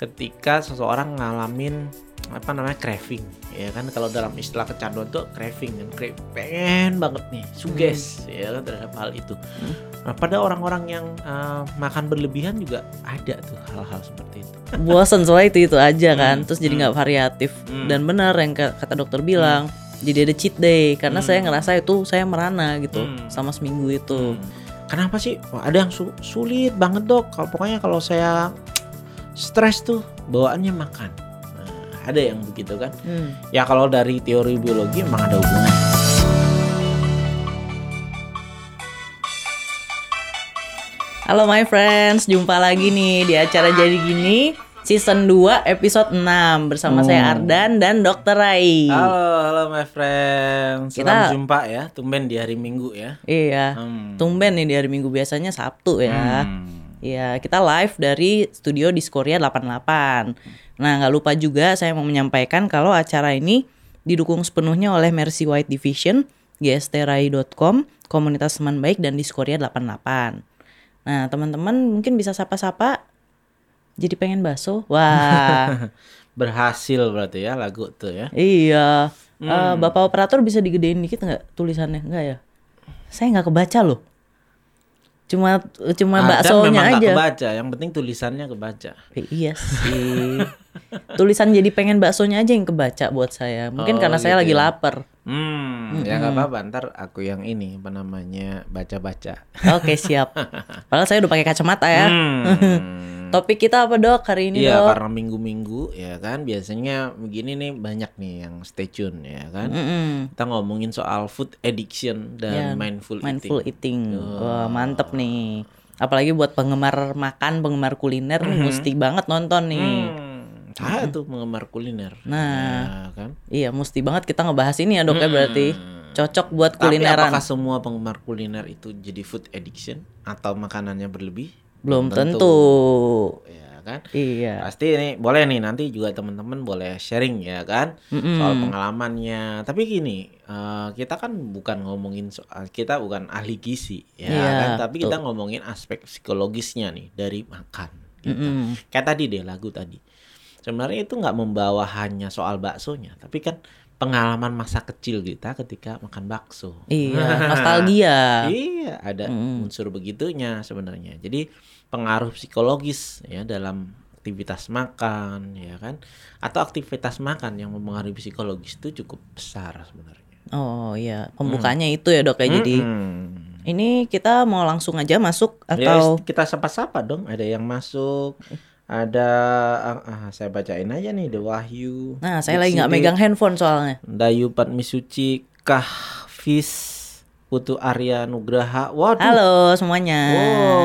ketika seseorang ngalamin apa namanya craving ya kan kalau dalam istilah kecanduan tuh craving kan craving pengen banget nih suges ya kan terhadap hal itu nah pada orang-orang yang uh, makan berlebihan juga ada tuh hal-hal seperti itu bosan soalnya itu itu aja kan Hmm, terus jadi hmm. nggak variatif Hmm. dan benar yang ka- kata dokter bilang jadi ada cheat day karena Hmm. saya ngerasa itu saya merana gitu Hmm. sama seminggu itu Hmm. Kenapa sih? Wah, ada yang su- sulit banget dok. Kalau pokoknya kalau saya stres tuh bawaannya makan. Nah, ada yang begitu kan? Hmm. Ya kalau dari teori biologi memang ada hubungan. Halo my friends, jumpa lagi nih di acara Jadi Gini Season 2 episode 6 Bersama saya Ardan dan Dokter Rai Halo, halo my friends. Kita- Selamat jumpa ya. Tumben di hari Minggu ya. Iya, Hmm. tumben nih di hari Minggu biasanya Sabtu ya Hmm. Iya, kita live dari studio Diskoria 88 Nah nggak lupa juga saya mau menyampaikan kalau acara ini didukung sepenuhnya oleh Mercy White Division, gstrai.com, Komunitas Teman Baik, dan Diskoria 88 Nah teman-teman mungkin bisa sapa-sapa jadi pengen bakso? Wah, Berhasil berarti ya lagu tuh ya. iya. Eh, Hmm. Bapak operator bisa digedein dikit nggak tulisannya? Nggak ya? Saya nggak kebaca loh. Cuma cuma Ada baksonya memang nggak aja. kebaca. Yang penting tulisannya kebaca. Eh, iya sih. Tulisan jadi pengen baksonya aja yang kebaca buat saya. Mungkin Oh, karena saya gitu lagi ya. lapar. Hmm, ya nggak apa-apa. Ntar aku yang ini apa namanya baca-baca. Oke siap. Padahal saya udah pakai kacamata ya. Hmm. Topik kita apa dok hari ini Iya dok? karena minggu-minggu ya kan biasanya begini nih banyak nih yang stay tune ya kan. Mm-mm. Kita ngomongin soal food addiction dan mindful, mindful eating. eating. Wah mantep nih. Apalagi buat penggemar makan, penggemar kuliner nih mesti banget nonton nih. Hmm, saya tuh penggemar kuliner. Nah. Ya kan. Iya mesti banget kita ngebahas ini ya dok ya berarti. Cocok buat Tapi kulineran. apakah semua penggemar kuliner itu jadi food addiction atau makanannya berlebih? Belum tentu. Ya kan. Iya. Pasti ini boleh nih nanti juga teman-teman boleh sharing ya kan Mm-mm. soal pengalamannya. Tapi gini, eh, kita kan bukan ngomongin soal kita bukan ahli gizi ya Iya, kan, tapi kita ngomongin aspek psikologisnya nih dari makan. Gitu. Mm-mm. Kayak tadi deh lagu tadi. Sebenarnya itu nggak membawa hanya soal baksonya, tapi kan pengalaman masa kecil kita ketika makan bakso. Iya, nostalgia. Iya, ada Mm. unsur begitunya sebenarnya. Jadi pengaruh psikologis ya dalam aktivitas makan ya kan atau aktivitas makan yang mempengaruhi psikologis itu cukup besar sebenarnya. Oh iya, pembukanya itu ya dok ya. Jadi Mm-mm. ini kita mau langsung aja masuk Ya, atau kita sapa-sapa dong. Ada yang masuk, ada ah, ah, saya bacain aja nih The Wahyu. Nah, saya lagi nggak megang handphone soalnya. Dayu Patmisuci, Kahfis, Putu Arya Nugraha. Waduh. Halo semuanya.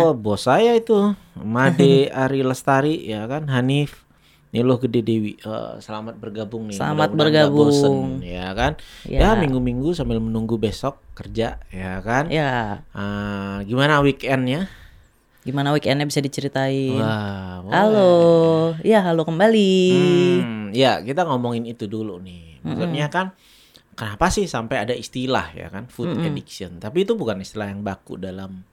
Oh, bos saya itu. Made Ari Lestari ya kan, Hanif Niluh Gede Dewi. Eh, selamat bergabung nih. Selamat bergabung. bosen, ya kan. Ya. Ya, minggu-minggu sambil menunggu besok kerja ya kan. Ya, Ah, gimana weekendnya? Gimana weekendnya bisa diceritain? Wah, boleh. Halo, ya halo kembali. Hmm, ya kita ngomongin itu dulu nih. Maksudnya kan kenapa sih sampai ada istilah ya kan food addiction? Tapi itu bukan istilah yang baku dalam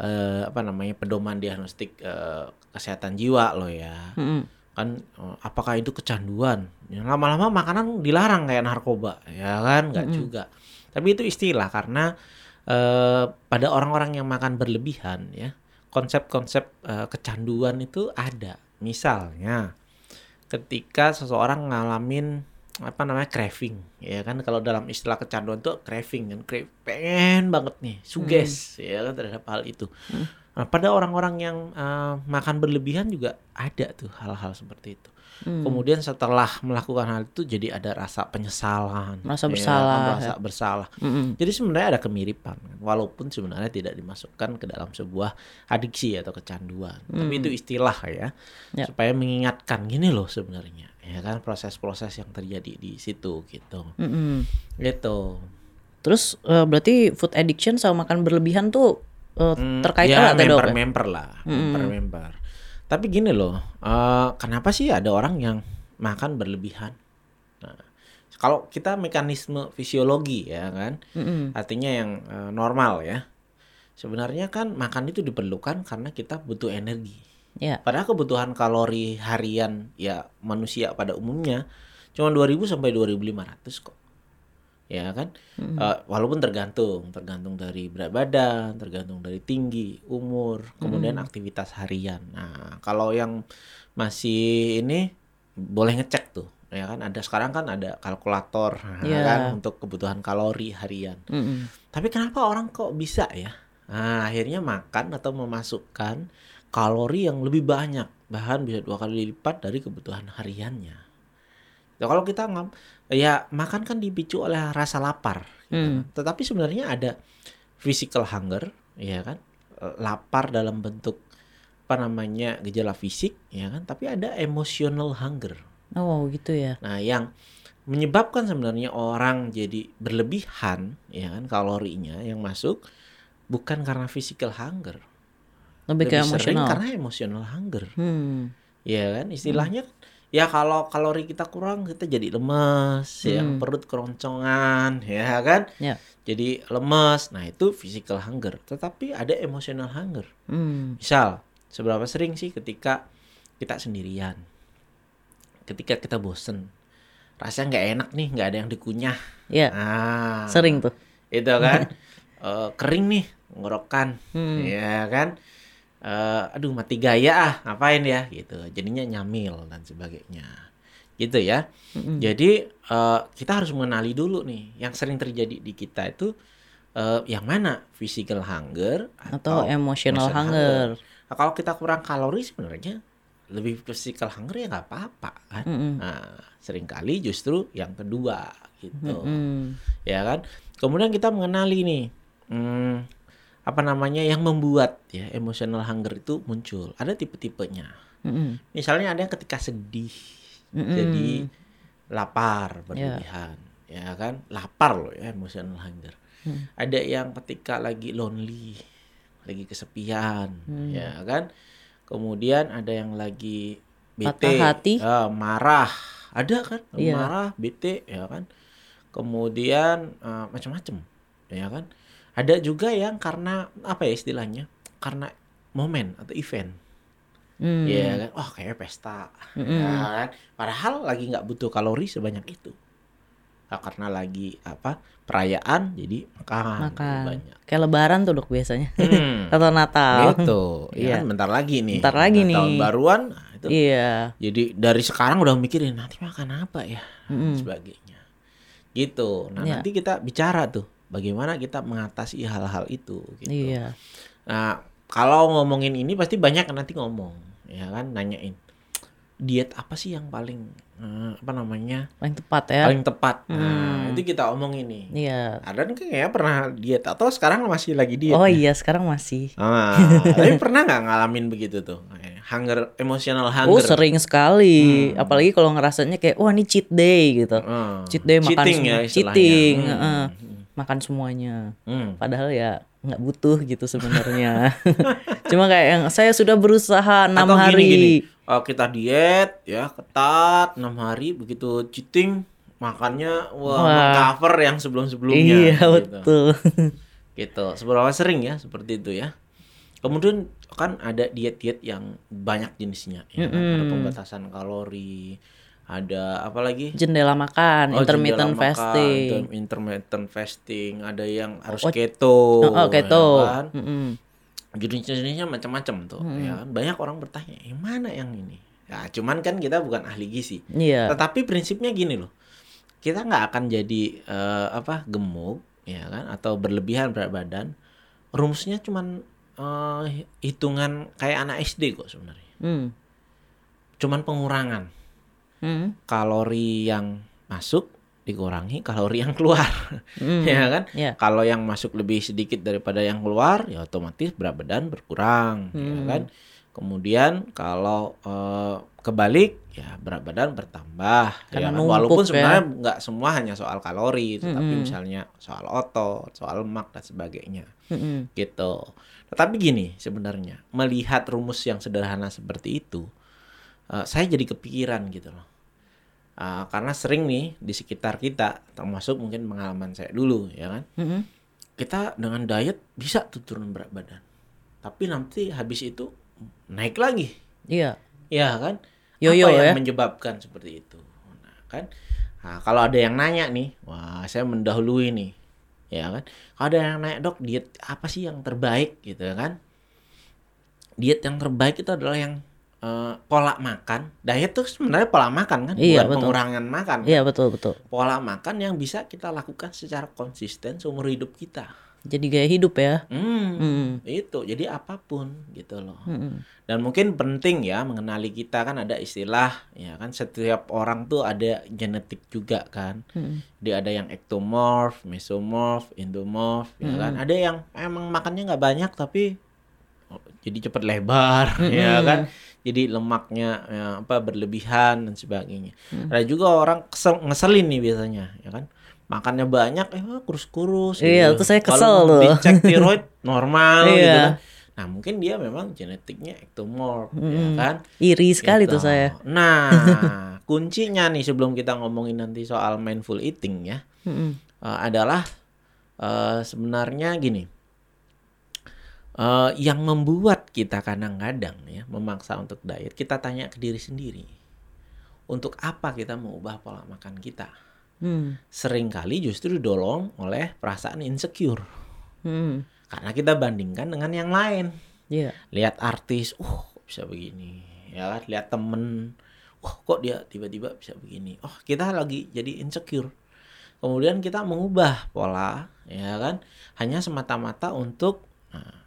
eh, apa namanya pedoman diagnostik eh, kesehatan jiwa loh ya. Mm-mm. Kan eh, apakah itu kecanduan? Ya, lama-lama makanan dilarang kayak narkoba ya kan? Nggak juga. Tapi itu istilah karena eh, pada orang-orang yang makan berlebihan ya konsep-konsep eh, kecanduan itu ada. Misalnya ketika seseorang ngalamin apa namanya craving ya kan? Kalau dalam istilah kecanduan tuh craving kan crave pengen banget nih suges ya kan terhadap hal itu. Nah, pada orang-orang yang eh, makan berlebihan juga ada tuh hal-hal seperti itu Hmm. kemudian setelah melakukan hal itu jadi ada rasa penyesalan Merasa ya bersalah, merasa bersalah Mm-mm. jadi sebenarnya ada kemiripan, kan. walaupun sebenarnya tidak dimasukkan ke dalam sebuah adiksi atau kecanduan. Tapi itu istilah ya, Ya. supaya mengingatkan gini loh sebenarnya, ya kan proses-proses yang terjadi di situ gitu, Mm-mm. gitu. Terus eh, berarti food addiction sama makan berlebihan tuh Hmm, terkait ya, erat ya dok? ya? member-member lah, member-member. Tapi gini loh, eh, kenapa sih ada orang yang makan berlebihan? Nah, kalau kita mekanisme fisiologi ya kan, Mm-mm. artinya yang eh, normal ya. Sebenarnya kan makan itu diperlukan karena kita butuh energi. Ya. Padahal kebutuhan kalori harian ya manusia pada umumnya cuma 2000 sampai 2500 kok. Ya kan? Eh, walaupun tergantung, tergantung dari berat badan, tergantung dari tinggi, umur, kemudian aktivitas harian. Nah, kalau yang masih ini boleh ngecek tuh. Ya kan ada sekarang kan ada kalkulator nah, Iya. kan untuk kebutuhan kalori harian. Mm-mm. Tapi kenapa orang kok bisa ya? Nah, akhirnya makan atau memasukkan kalori yang lebih banyak, bahkan bisa dua kali lipat dari kebutuhan hariannya. Ya, kalau kita ngam, ya makan kan dipicu oleh rasa lapar, gitu Hmm. Tetapi sebenarnya ada physical hunger, ya kan? Eh, Lapar dalam bentuk apa namanya gejala fisik, ya kan? Tapi ada emotional hunger. Oh gitu ya. Nah, yang menyebabkan sebenarnya orang jadi berlebihan, ya kan, kalorinya yang masuk bukan karena physical hunger, Lebih ke lebih sering emosional. karena emotional hunger, Hmm. ya kan, istilahnya ya kalau kalori kita kurang kita jadi lemes, ya Hmm. perut keroncongan, ya kan, Ya. jadi lemes. Nah itu physical hunger, tetapi ada emotional hunger. Hmm. Misal, seberapa sering sih ketika kita sendirian, ketika kita bosen, rasanya nggak enak nih, nggak ada yang dikunyah. Ya. Ah, Sering tuh. itu kan, Eh, kering nih, ngorokan, Hmm. ya kan. Eh, aduh mati gaya ah, ngapain ya, gitu. Jadinya nyamil dan sebagainya, gitu ya. Mm-mm. Jadi eh, kita harus mengenali dulu nih, yang sering terjadi di kita itu eh, yang mana physical hunger Atau emotional emotional hunger. Nah, kalau kita kurang kalori sebenarnya lebih physical hunger ya nggak apa-apa kan. Mm-mm. Nah, sering kali justru yang kedua gitu. Mm-mm. Ya kan? Kemudian kita mengenali nih hmm, apa namanya yang membuat ya emotional hunger itu muncul. Ada tipe-tipenya. Mm-mm. Misalnya ada yang ketika sedih Mm-mm. jadi lapar berlebihan, ya kan? Lapar loh ya emotional hunger. Hmm. Ada yang ketika lagi lonely, lagi kesepian, Hmm. ya kan? Kemudian ada yang lagi Patah bete, hati. eh, marah, ada kan? Iya. Marah, bete, ya kan? Kemudian eh, macam-macam, ya kan? Ada juga yang karena apa ya istilahnya? Karena momen atau event. Hmm. Iya kan, oh kayak pesta, ya kan? Padahal lagi nggak butuh kalori sebanyak itu. Nah, karena lagi apa perayaan, jadi makan, Makan. banyak. Kayak lebaran tuh dok biasanya. Hmm, Atau Natal. gitu. Iya. Ya kan, bentar lagi nih. Bentar lagi Nah, Tahun nih. baruan, nah, itu. Iya. Jadi dari sekarang udah mikirin nanti makan apa ya, Mm-mm. sebagainya. Gitu. Nah Iya. nanti kita bicara tuh, bagaimana kita mengatasi hal-hal itu. Gitu. Iya. Nah, kalau ngomongin ini pasti banyak nanti ngomong, ya kan, nanyain diet apa sih yang paling eh, apa namanya Paling tepat ya. paling tepat. Nah, Hmm. itu kita omongin nih. Iya. Ada kan kayaknya pernah diet atau sekarang masih lagi diet? Oh iya sekarang masih. Ah, tapi pernah nggak ngalamin begitu tuh? Eh, Hunger, emotional hunger. Oh sering sekali. Hmm. Apalagi kalau ngerasanya kayak wah ini cheat day gitu. Ah, Cheat day makan cheating semua. ya. Cheating, Hmm, heeh. Hmm, Makan semuanya. hmm. Padahal ya nggak butuh gitu sebenarnya. Cuma kayak yang saya sudah berusaha enam Atau gini, hari. gini, oh, kita diet ya ketat enam hari begitu cheating makannya wah, Wah. cover yang sebelum-sebelumnya Iya gitu. betul. gitu seberapa sering ya seperti itu ya kemudian kan ada diet-diet yang banyak jenisnya ya kan? ada Mm-mm. pembatasan kalori ada apa lagi Jendela makan, Oh, intermittent jendela fasting. inter- intermittent fasting ada yang harus Oh, keto Oh, keto. ya kan? Mm-mm. jenis-jenisnya macam-macam tuh Mm-mm. ya kan banyak orang bertanya yang mana yang ini ya cuman kan kita bukan ahli gizi Iya. tetapi prinsipnya gini loh kita nggak akan jadi eh, apa gemuk ya kan atau berlebihan berat badan rumusnya cuman eh, hitungan kayak anak SD kok sebenarnya Hmm. cuman pengurangan Hmm. kalori yang masuk dikurangi kalori yang keluar Hmm. ya kan Iya. kalau yang masuk lebih sedikit daripada yang keluar ya otomatis berat badan berkurang ya Hmm. kan kemudian kalau eh, kebalik ya berat badan bertambah Karena ya kan? numpuk walaupun ya. sebenarnya nggak semua hanya soal kalori tetapi Mm-mm. misalnya soal otot soal lemak dan sebagainya Mm-mm. gitu tetapi gini sebenarnya melihat rumus yang sederhana seperti itu eh, saya jadi kepikiran gitu loh Eh, karena sering nih di sekitar kita termasuk mungkin pengalaman saya dulu ya kan Mm-mm. kita dengan diet bisa tuh turun berat badan tapi nanti habis itu naik lagi Iya. Iya kan? Yoyo Apa yang ya. menyebabkan seperti itu? Nah, kan? Nah, kalau ada yang nanya nih, wah saya mendahului nih. Ya kan? Kalau ada yang nanya, "Dok, diet apa sih yang terbaik?" gitu kan. Diet yang terbaik itu adalah yang eh, pola makan. Diet tuh sebenarnya pola makan kan, Iya, bukan betul. pengurangan makan. kan? Iya betul betul. Pola makan yang bisa kita lakukan secara konsisten seumur hidup kita. Jadi gaya hidup ya. Hmm, Hmm. itu. Jadi apa pun gitu loh. Mm-mm. Dan mungkin penting ya mengenali kita kan ada istilah ya kan setiap orang tuh ada genetik juga kan. Mm-mm. Jadi ada yang ectomorph, mesomorph, endomorph ya kan. Ada yang emang makannya nggak banyak tapi oh, jadi cepat lebar ya kan. Jadi lemaknya ya, apa berlebihan dan sebagainya. Ada juga orang kesel, ngeselin nih biasanya ya kan. Makannya banyak eh kurus-kurus Iya, gitu. tuh saya Kalau kesel tuh. Dicek tiroid normal gitu Iya. kan. Nah, mungkin dia memang genetiknya ectomorph ya kan. Iri sekali tuh Gitu. saya. Nah, kuncinya nih sebelum kita ngomongin nanti soal mindful eating ya, Mm-mm. eh, adalah eh, sebenarnya gini. Eh, yang membuat kita kadang-kadang ya memaksa untuk diet, kita tanya ke diri sendiri. Untuk apa kita mengubah pola makan kita? Hmm. Seringkali justru didorong oleh perasaan insecure. Hmm. Karena kita bandingkan dengan yang lain. Iya. lihat artis, uh bisa begini, ya kan? Lihat temen, wah kok dia tiba-tiba bisa begini. Oh kita lagi jadi insecure. Kemudian kita mengubah pola, ya kan? Hanya semata-mata untuk nah,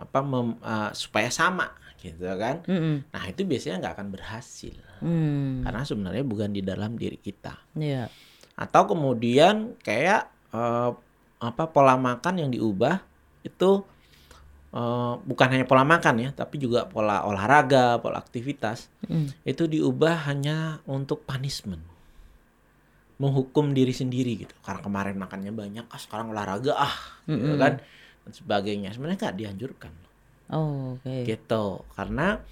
apa mem- uh, supaya sama, gitu kan? Mm-mm. Nah itu biasanya nggak akan berhasil, Hmm. karena sebenarnya bukan di dalam diri kita. Iya. Atau kemudian kayak eh, apa pola makan yang diubah itu eh, bukan hanya pola makan ya, tapi juga pola olahraga, pola aktivitas Mm. itu diubah hanya untuk punishment, menghukum diri sendiri gitu. Karena kemarin makannya banyak, ah sekarang olahraga ah, gitu Mm-mm. kan dan sebagainya. Sebenarnya nggak dianjurkan. Oh, oke. gitu, karena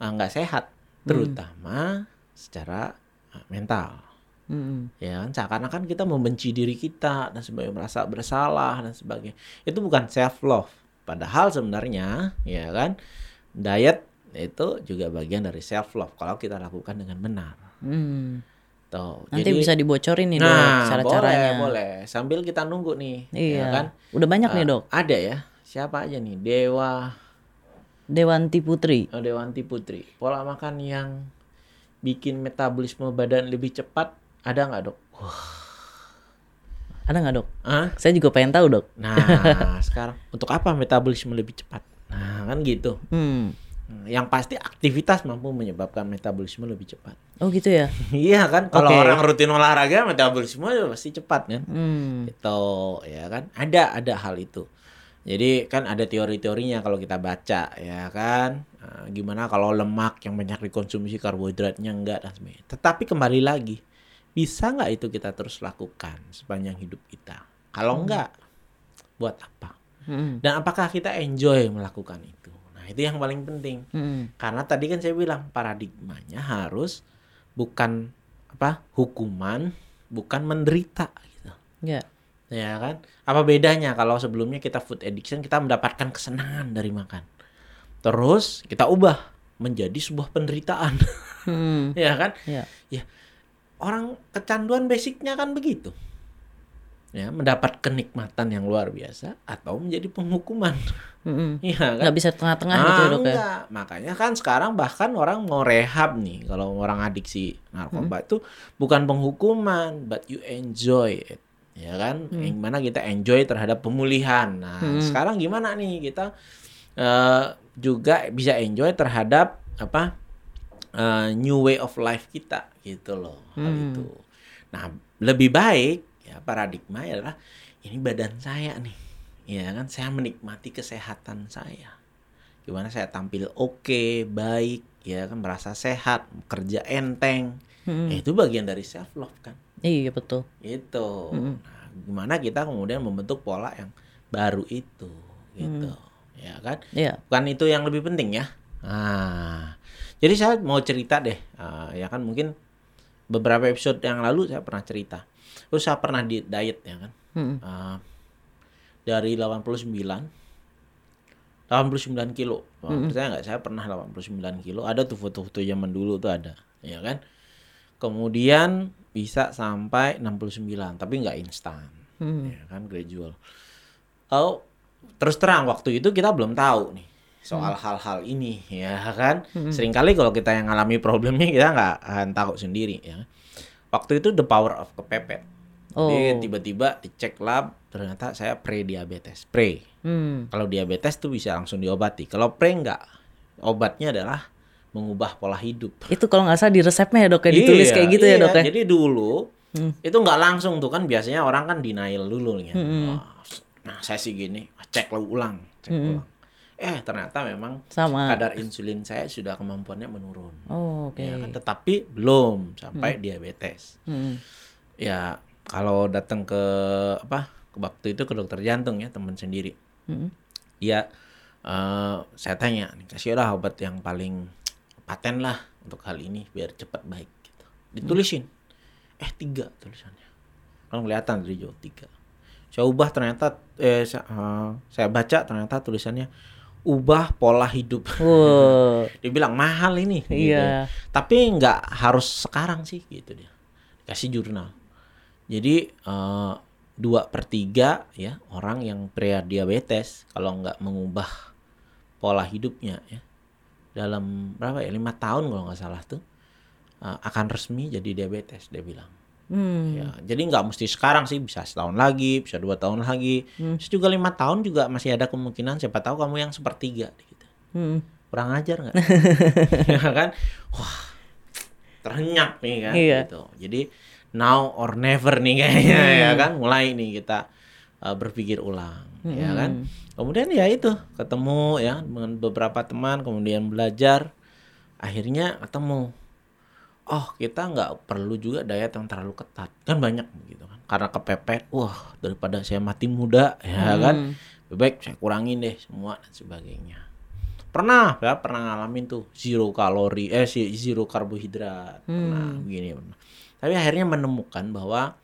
eh, nggak sehat, terutama secara eh, mental. Mm-mm. ya kan? Seakan-akan kita membenci diri kita dan sebagainya merasa bersalah dan sebagainya. Itu bukan self love padahal sebenarnya ya kan? Diet itu juga bagian dari self love kalau kita lakukan dengan benar. Hmm. Tuh Nanti bisa dibocorin nih dok nah cara-caranya. boleh boleh sambil kita nunggu nih Iya. ya kan Udah banyak nih Eh, dok. ada ya siapa aja nih Dewa Dewanti Putri. oh, Dewanti Putri pola makan yang bikin metabolisme badan lebih cepat ada nggak dok Ada nggak dok? Hah? Saya juga pengen tahu dok. Nah, sekarang untuk apa metabolisme lebih cepat? Nah, kan gitu. Hmm. Yang pasti aktivitas mampu menyebabkan metabolisme lebih cepat. Oh gitu ya. iya kan? Kalau Oke. orang rutin olahraga, metabolisme pasti cepat kan? Hmm. Gitu, ya kan? Ada ada hal itu. Jadi kan ada teori-teorinya kalau kita baca, ya kan? Nah, gimana kalau lemak yang banyak dikonsumsi karbohidratnya enggak dan sebagainya. Tetapi kembali lagi, bisa nggak itu kita terus lakukan sepanjang hidup kita? Kalau enggak, buat apa? Hmm. Dan apakah kita enjoy melakukan itu? Nah, itu yang paling penting. Hmm. Karena tadi kan saya bilang paradigmanya harus bukan apa? hukuman, bukan menderita gitu. Ya. Ya kan? Apa bedanya kalau sebelumnya kita food addiction kita mendapatkan kesenangan dari makan. Terus kita ubah menjadi sebuah penderitaan. Hmm. ya kan? Ya. Ya. Orang kecanduan basicnya kan begitu. Ya, mendapat kenikmatan yang luar biasa atau menjadi penghukuman. Hmm. Iya kan? Nggak bisa tengah-tengah gitu ya Ah, dok ya. Makanya kan sekarang bahkan orang mau rehab nih kalau orang adiksi narkoba itu bukan penghukuman, but you enjoy it. Ya kan? Yang mana kita enjoy terhadap pemulihan. Nah, Hmm. sekarang gimana nih kita eh, juga bisa enjoy terhadap apa? eh, new way of life kita gitu loh. Hal Hmm. itu. Nah, lebih baik ya paradigma adalah ini badan saya nih. Ya kan saya menikmati kesehatan saya. Gimana saya tampil oke, baik, ya kan merasa sehat, kerja enteng. Hmm. Ya, itu bagian dari self love kan. Iya betul. Itu. Mm-mm. Nah, gimana kita kemudian membentuk pola yang baru itu gitu. Ya kan? Iya. Bukan itu yang lebih penting ya. Nah, jadi saya mau cerita deh, Ah, ya kan mungkin beberapa episode yang lalu saya pernah cerita. Terus saya pernah di diet ya kan. Hmm. Ah, dari 89 89 kilo. Wah, Percaya nggak? Saya pernah 89 kilo. Ada tuh foto-foto zaman dulu tuh ada, ya kan? Kemudian bisa sampai 69, tapi nggak instan, ya kan? Gradual. Oh, terus terang waktu itu kita belum tahu nih soal hal-hal ini, ya kan? Seringkali kalau kita yang ngalami problemnya kita nggak akan tahu sendiri, ya. Waktu itu the power of kepepet. Jadi Oh. tiba-tiba dicek lab ternyata saya pre-diabetes, pre. Hmm. Kalau diabetes tuh bisa langsung diobati. Kalau pre enggak. Obatnya adalah mengubah pola hidup. Itu kalau nggak salah di resepnya ya dok, ya ditulis Iya, kayak gitu ya iya. dok ya. Jadi dulu Hmm. itu nggak langsung tuh kan biasanya orang kan denial dulu nih. Hmm, Wah, Nah saya sih gini, cek ulang, cek Hmm. ulang. Eh ternyata memang Sama. kadar insulin saya sudah kemampuannya menurun. Oh, oke. Ya kan? Tetapi belum sampai diabetes. Hmm. Ya kalau datang ke apa ke waktu itu ke dokter jantung ya teman sendiri. Hmm. Dia eh, saya tanya, kasih lah obat yang paling paten lah untuk hal ini biar cepat baik. Gitu. Ditulisin, eh tiga tulisannya. Kan kelihatan dari jauh tiga. Saya ubah ternyata, eh, saya, eh, saya baca ternyata tulisannya ubah pola hidup. Wow. dia bilang mahal ini. gitu. Iya. Tapi nggak harus sekarang sih gitu dia. Kasih jurnal. Jadi eh, dua per tiga ya orang yang pre-diabetes kalau nggak mengubah pola hidupnya ya dalam berapa ya lima tahun kalau nggak salah tuh eh, akan resmi jadi diabetes dia bilang. Hmm. Ya, jadi nggak mesti sekarang sih bisa setahun lagi, bisa dua tahun lagi, Terus juga lima tahun juga masih ada kemungkinan siapa tahu kamu yang sepertiga gitu Hmm. kurang ajar nggak ya kan wah terhenyak nih kan Iya. gitu jadi now or never nih kayaknya ya kan? Mulai nih kita uh, berpikir ulang ya kan? Kemudian ya itu ketemu ya dengan beberapa teman kemudian belajar akhirnya ketemu. Oh kita nggak perlu juga diet yang terlalu ketat. Kan banyak begitu kan? Karena kepepet wah daripada saya mati muda ya kan? Lebih baik saya kurangin deh semua dan sebagainya. Pernah ya pernah ngalamin tuh zero kalori eh si zero karbohidrat. Pernah begini pernah tapi akhirnya menemukan bahwa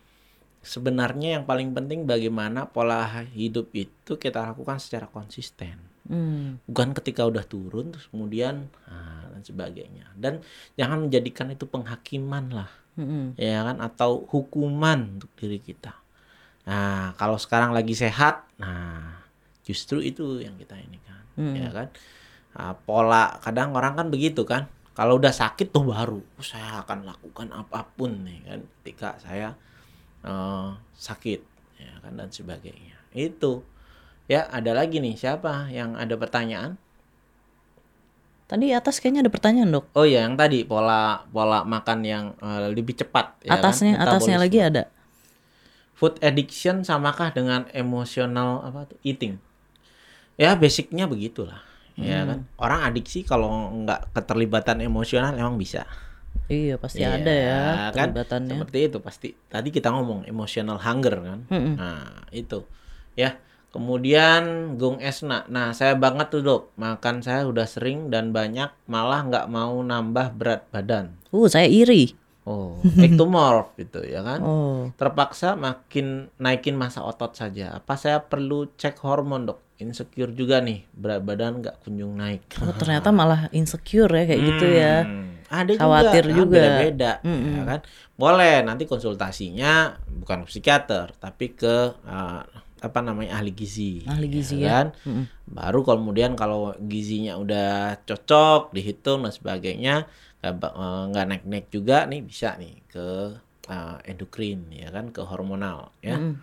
sebenarnya yang paling penting bagaimana pola hidup itu kita lakukan secara konsisten. Hmm. bukan ketika udah turun terus kemudian ah, dan sebagainya. Dan jangan menjadikan itu penghakiman lah Hmm. ya kan? Atau hukuman untuk diri kita. Nah kalau sekarang lagi sehat nah justru itu yang kita ini kan ya kan? Ah, pola kadang orang kan begitu kan kalau udah sakit tuh baru "Oh, saya akan lakukan apa pun nih kan ketika saya eh, sakit ya kan dan sebagainya itu ya ada lagi nih siapa yang ada pertanyaan Tadi atas kayaknya ada pertanyaan dok. oh ya yang tadi pola pola makan yang eh, lebih cepat ya kan? atasnya atasnya Metabolisme. lagi ada. food addiction samakah dengan emotional apa tuh eating ya basicnya begitulah ya Hmm. kan? Orang adiksi kalau nggak keterlibatan emosional emang bisa. Iya pasti Iya, ada ya kan? terlibatannya. seperti itu pasti. Tadi kita ngomong emotional hunger kan? Mm-mm. nah itu. Ya kemudian Gung Esna. Nah saya banget tuh dok. Makan saya udah sering dan banyak malah nggak mau nambah berat badan. Uh saya iri. Oh ectomorph gitu ya kan Oh. terpaksa makin naikin masa otot saja. Apa saya perlu cek hormon dok? Insecure juga nih, berat badan nggak kunjung naik. Oh, ternyata malah insecure ya kayak gitu ya. Hmm, Ada Khawatir juga, juga. beda-beda, ya kan? Boleh nanti konsultasinya bukan ke psikiater, tapi ke eh, apa namanya ahli gizi. Ahli gizi ya. kan? Mm-mm. Baru kemudian kalau gizinya udah cocok, dihitung dan sebagainya, nggak nggak naik-naik juga nih bisa nih ke eh, endokrin ya kan, ke hormonal ya. Mm-mm.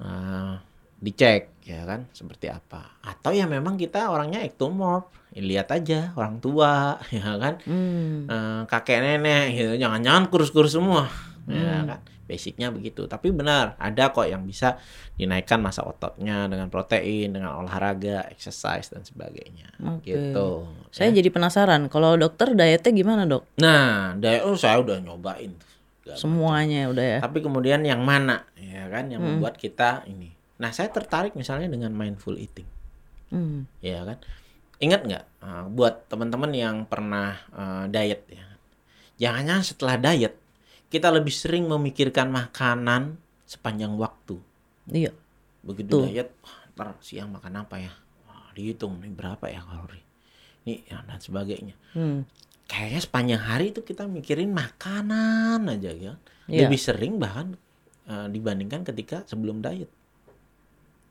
Nah, dicek ya kan seperti apa. Atau ya memang kita orangnya ectomorph, Ya, lihat aja orang tua ya kan, Hmm. Eh, kakek nenek gitu, jangan-jangan kurus-kurus semua ya kan. Basicnya begitu. Tapi benar ada kok yang bisa dinaikkan masa ototnya dengan protein, dengan olahraga, exercise dan sebagainya. Oke. Gitu. Saya jadi penasaran kalau dokter dietnya gimana dok? Nah, diet oh saya udah nyobain Semuanya udah ya. Tapi kemudian yang mana ya kan yang membuat kita ini. Nah, saya tertarik misalnya dengan mindful eating. Hmm. Ya kan? Ingat nggak uh, buat teman-teman yang pernah uh, diet ya. Jangan-jangan setelah diet kita lebih sering memikirkan makanan sepanjang waktu. Iya. Begitu Tuh. diet, wah, ntar siang makan apa ya? Wah, dihitung nih berapa ya kalori nih ya, dan sebagainya Hmm. kayaknya sepanjang hari itu kita mikirin makanan aja ya Iya. lebih sering bahkan eh, dibandingkan ketika sebelum diet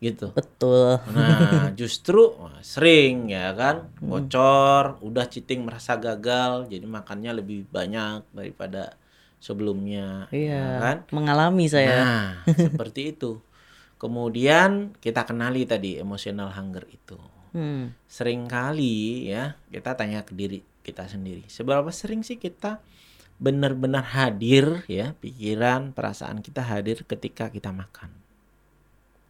gitu Betul. nah justru wah, sering ya kan bocor udah cheating merasa gagal jadi makannya lebih banyak daripada sebelumnya Iya. ya kan Mengalami saya. Nah, seperti itu. Kemudian kita kenali tadi emotional hunger itu. Hmm. Sering kali ya kita tanya ke diri kita sendiri. Seberapa sering sih kita benar-benar hadir ya pikiran, perasaan kita hadir ketika kita makan.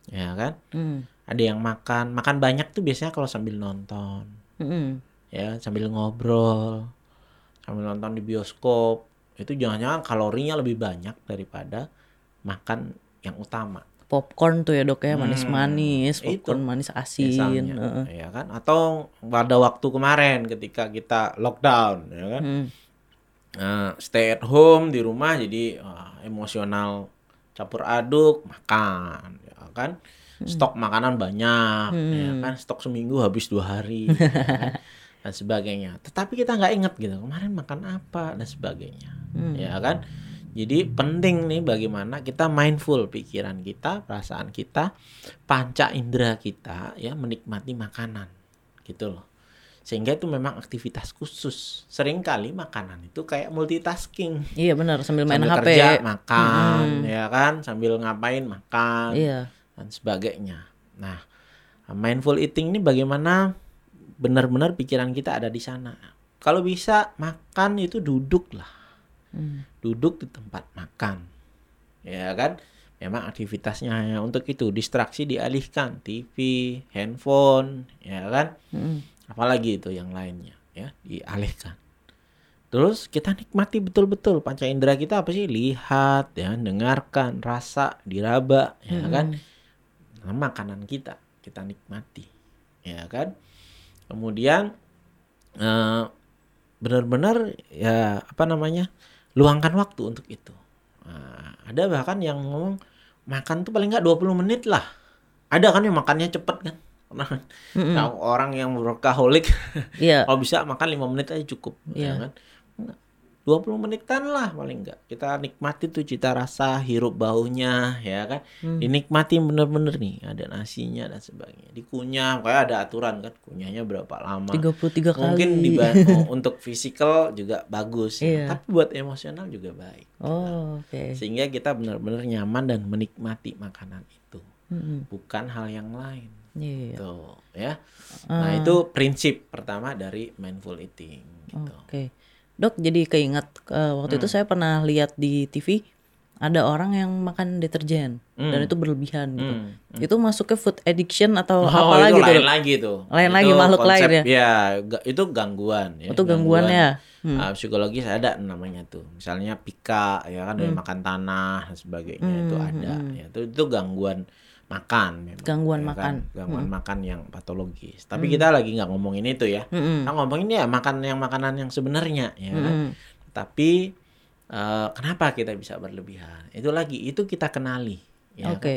Ya kan? Hmm. Ada yang makan, makan banyak tuh biasanya kalau sambil nonton, Hmm. ya sambil ngobrol, sambil nonton di bioskop. Itu jangan-jangan kalorinya lebih banyak daripada makan yang utama. Popcorn tuh ya dok ya manis-manis, Hmm, itu. popcorn manis asin. misalnya Heeh. ya kan atau pada waktu kemarin ketika kita lockdown ya kan Hmm. Nah, stay at home di rumah jadi ah, emosional campur aduk makan ya kan stok makanan banyak ya kan stok seminggu habis dua hari ya kan? dan sebagainya tetapi kita nggak inget gitu kemarin makan apa dan sebagainya ya kan jadi penting nih bagaimana kita mindful pikiran kita, perasaan kita, panca indera kita ya menikmati makanan gitu loh. Sehingga itu memang aktivitas khusus. Seringkali makanan itu kayak multitasking. Iya benar sambil main sambil HP. kerja makan ya kan, sambil ngapain makan Iya. dan sebagainya. Nah, mindful eating ini bagaimana benar-benar pikiran kita ada di sana. Kalau bisa makan itu duduk lah. Hmm. duduk di tempat makan. Ya kan? Memang aktivitasnya hanya untuk itu. Distraksi dialihkan. TV handphone ya kan? Hmm. apalagi itu yang lainnya ya. Dialihkan. Terus kita nikmati betul-betul. Panca indera kita apa sih? Lihat ya dengarkan rasa diraba ya kan? Nah, makanan kita kita nikmati ya kan kemudian eh, benar-benar ya apa namanya luangkan waktu untuk itu Nah, ada bahkan yang ngomong makan tuh paling nggak 20 menit lah ada kan yang makannya cepet kan Pernah kan? Nah, orang yang workaholic Iya. kalau bisa makan lima menit aja cukup ya Iya. kan. 20 menitan lah paling enggak kita nikmati tuh cita rasa hirup baunya ya kan Hmm. dinikmati bener-bener nih ada nasinya dan sebagainya dikunyah kayak ada aturan kan kunyahnya berapa lama 33 kali. mungkin diba- oh, untuk fisikal juga bagus ya. Iya. tapi buat emosional juga baik Oh, oke. sehingga kita benar-benar nyaman dan menikmati makanan itu Mm-mm. bukan hal yang lain Iya. tuh ya nah itu prinsip pertama dari mindful eating gitu Oke. Dok, jadi keinget eh, waktu itu Hmm. saya pernah lihat di TV ada orang yang makan deterjen dan itu berlebihan gitu. Hmm. Itu masuk ke food addiction atau Oh, apa itu lagi tuh? lain lagi tuh. Lain Itu lagi, makhluk lain konsep- ya? Ya, ga- itu gangguan ya. Itu gangguan ya? Hmm. ah, psikologis ada namanya tuh. Misalnya pika ya kan Hmm. dari makan tanah dan sebagainya itu ada ya. Itu itu gangguan makan memang. Gangguan ya makan. kan? Gangguan makan yang patologis. Tapi kita lagi nggak ngomongin itu ya. Mm-mm. Kita ngomongin ya makan yang makanan yang sebenarnya ya kan. Mm-mm. Tapi eh, kenapa kita bisa berlebihan? Itu lagi itu kita kenali ya. kan? Oke.